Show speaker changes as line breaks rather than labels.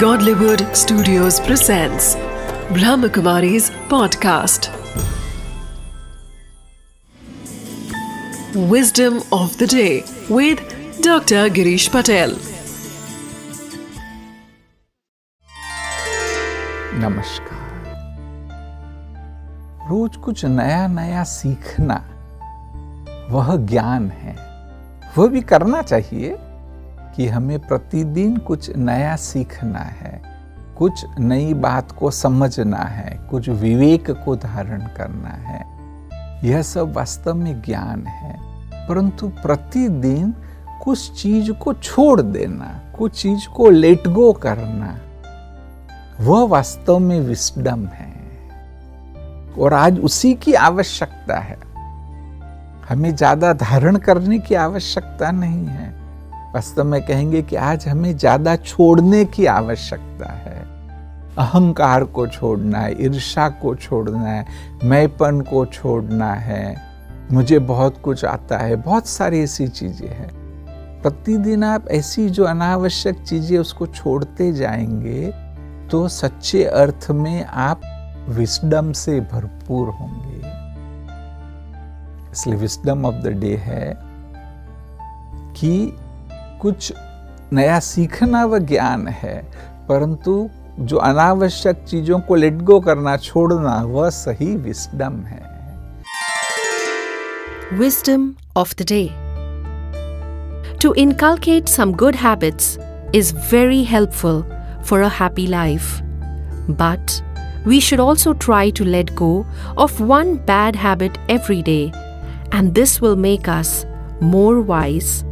Godlywood Studios presents Brahmakumari's podcast. Wisdom of the day with Dr. Girish Patel.
नमस्कार रोज कुछ नया नया सीखना वह ज्ञान है वह भी करना चाहिए कि हमें प्रतिदिन कुछ नया सीखना है, कुछ नई बात को समझना है, कुछ विवेक को धारण करना है। यह सब वास्तव में ज्ञान है। परंतु प्रतिदिन कुछ चीज़ को छोड़ देना, कुछ चीज़ को लेट गो करना, वह वास्तव में विस्डम है। और आज उसी की आवश्यकता है। हमें ज़्यादा धारण करने की आवश्यकता नहीं है। वास्तव में कहेंगे कि आज हमें ज़्यादा छोड़ने की आवश्यकता है। अहंकार को छोड़ना है ईर्षा को छोड़ना है, मैपन को छोड़ना है। मुझे बहुत कुछ आता है, बहुत सारी ऐसी चीज़ें हैं। प्रतिदिन आप ऐसी जो अनावश्यक चीज़ें उसको छोड़ते जाएँगे तो सच्चे अर्थ में आप विस्डम से भरपूर होंगे। इसलिए विस्डम ऑफ़ द डे है कि कुछ नया सीखना व ज्ञान है, परंतु जो अनावश्यक चीज़ों को लेट गो करना, छोड़ना, वह सही विस्डम है।
Wisdom of the day to inculcate some good habits is very helpful for a happy life but we should also try to let go of one bad habit every day and this will make us more wise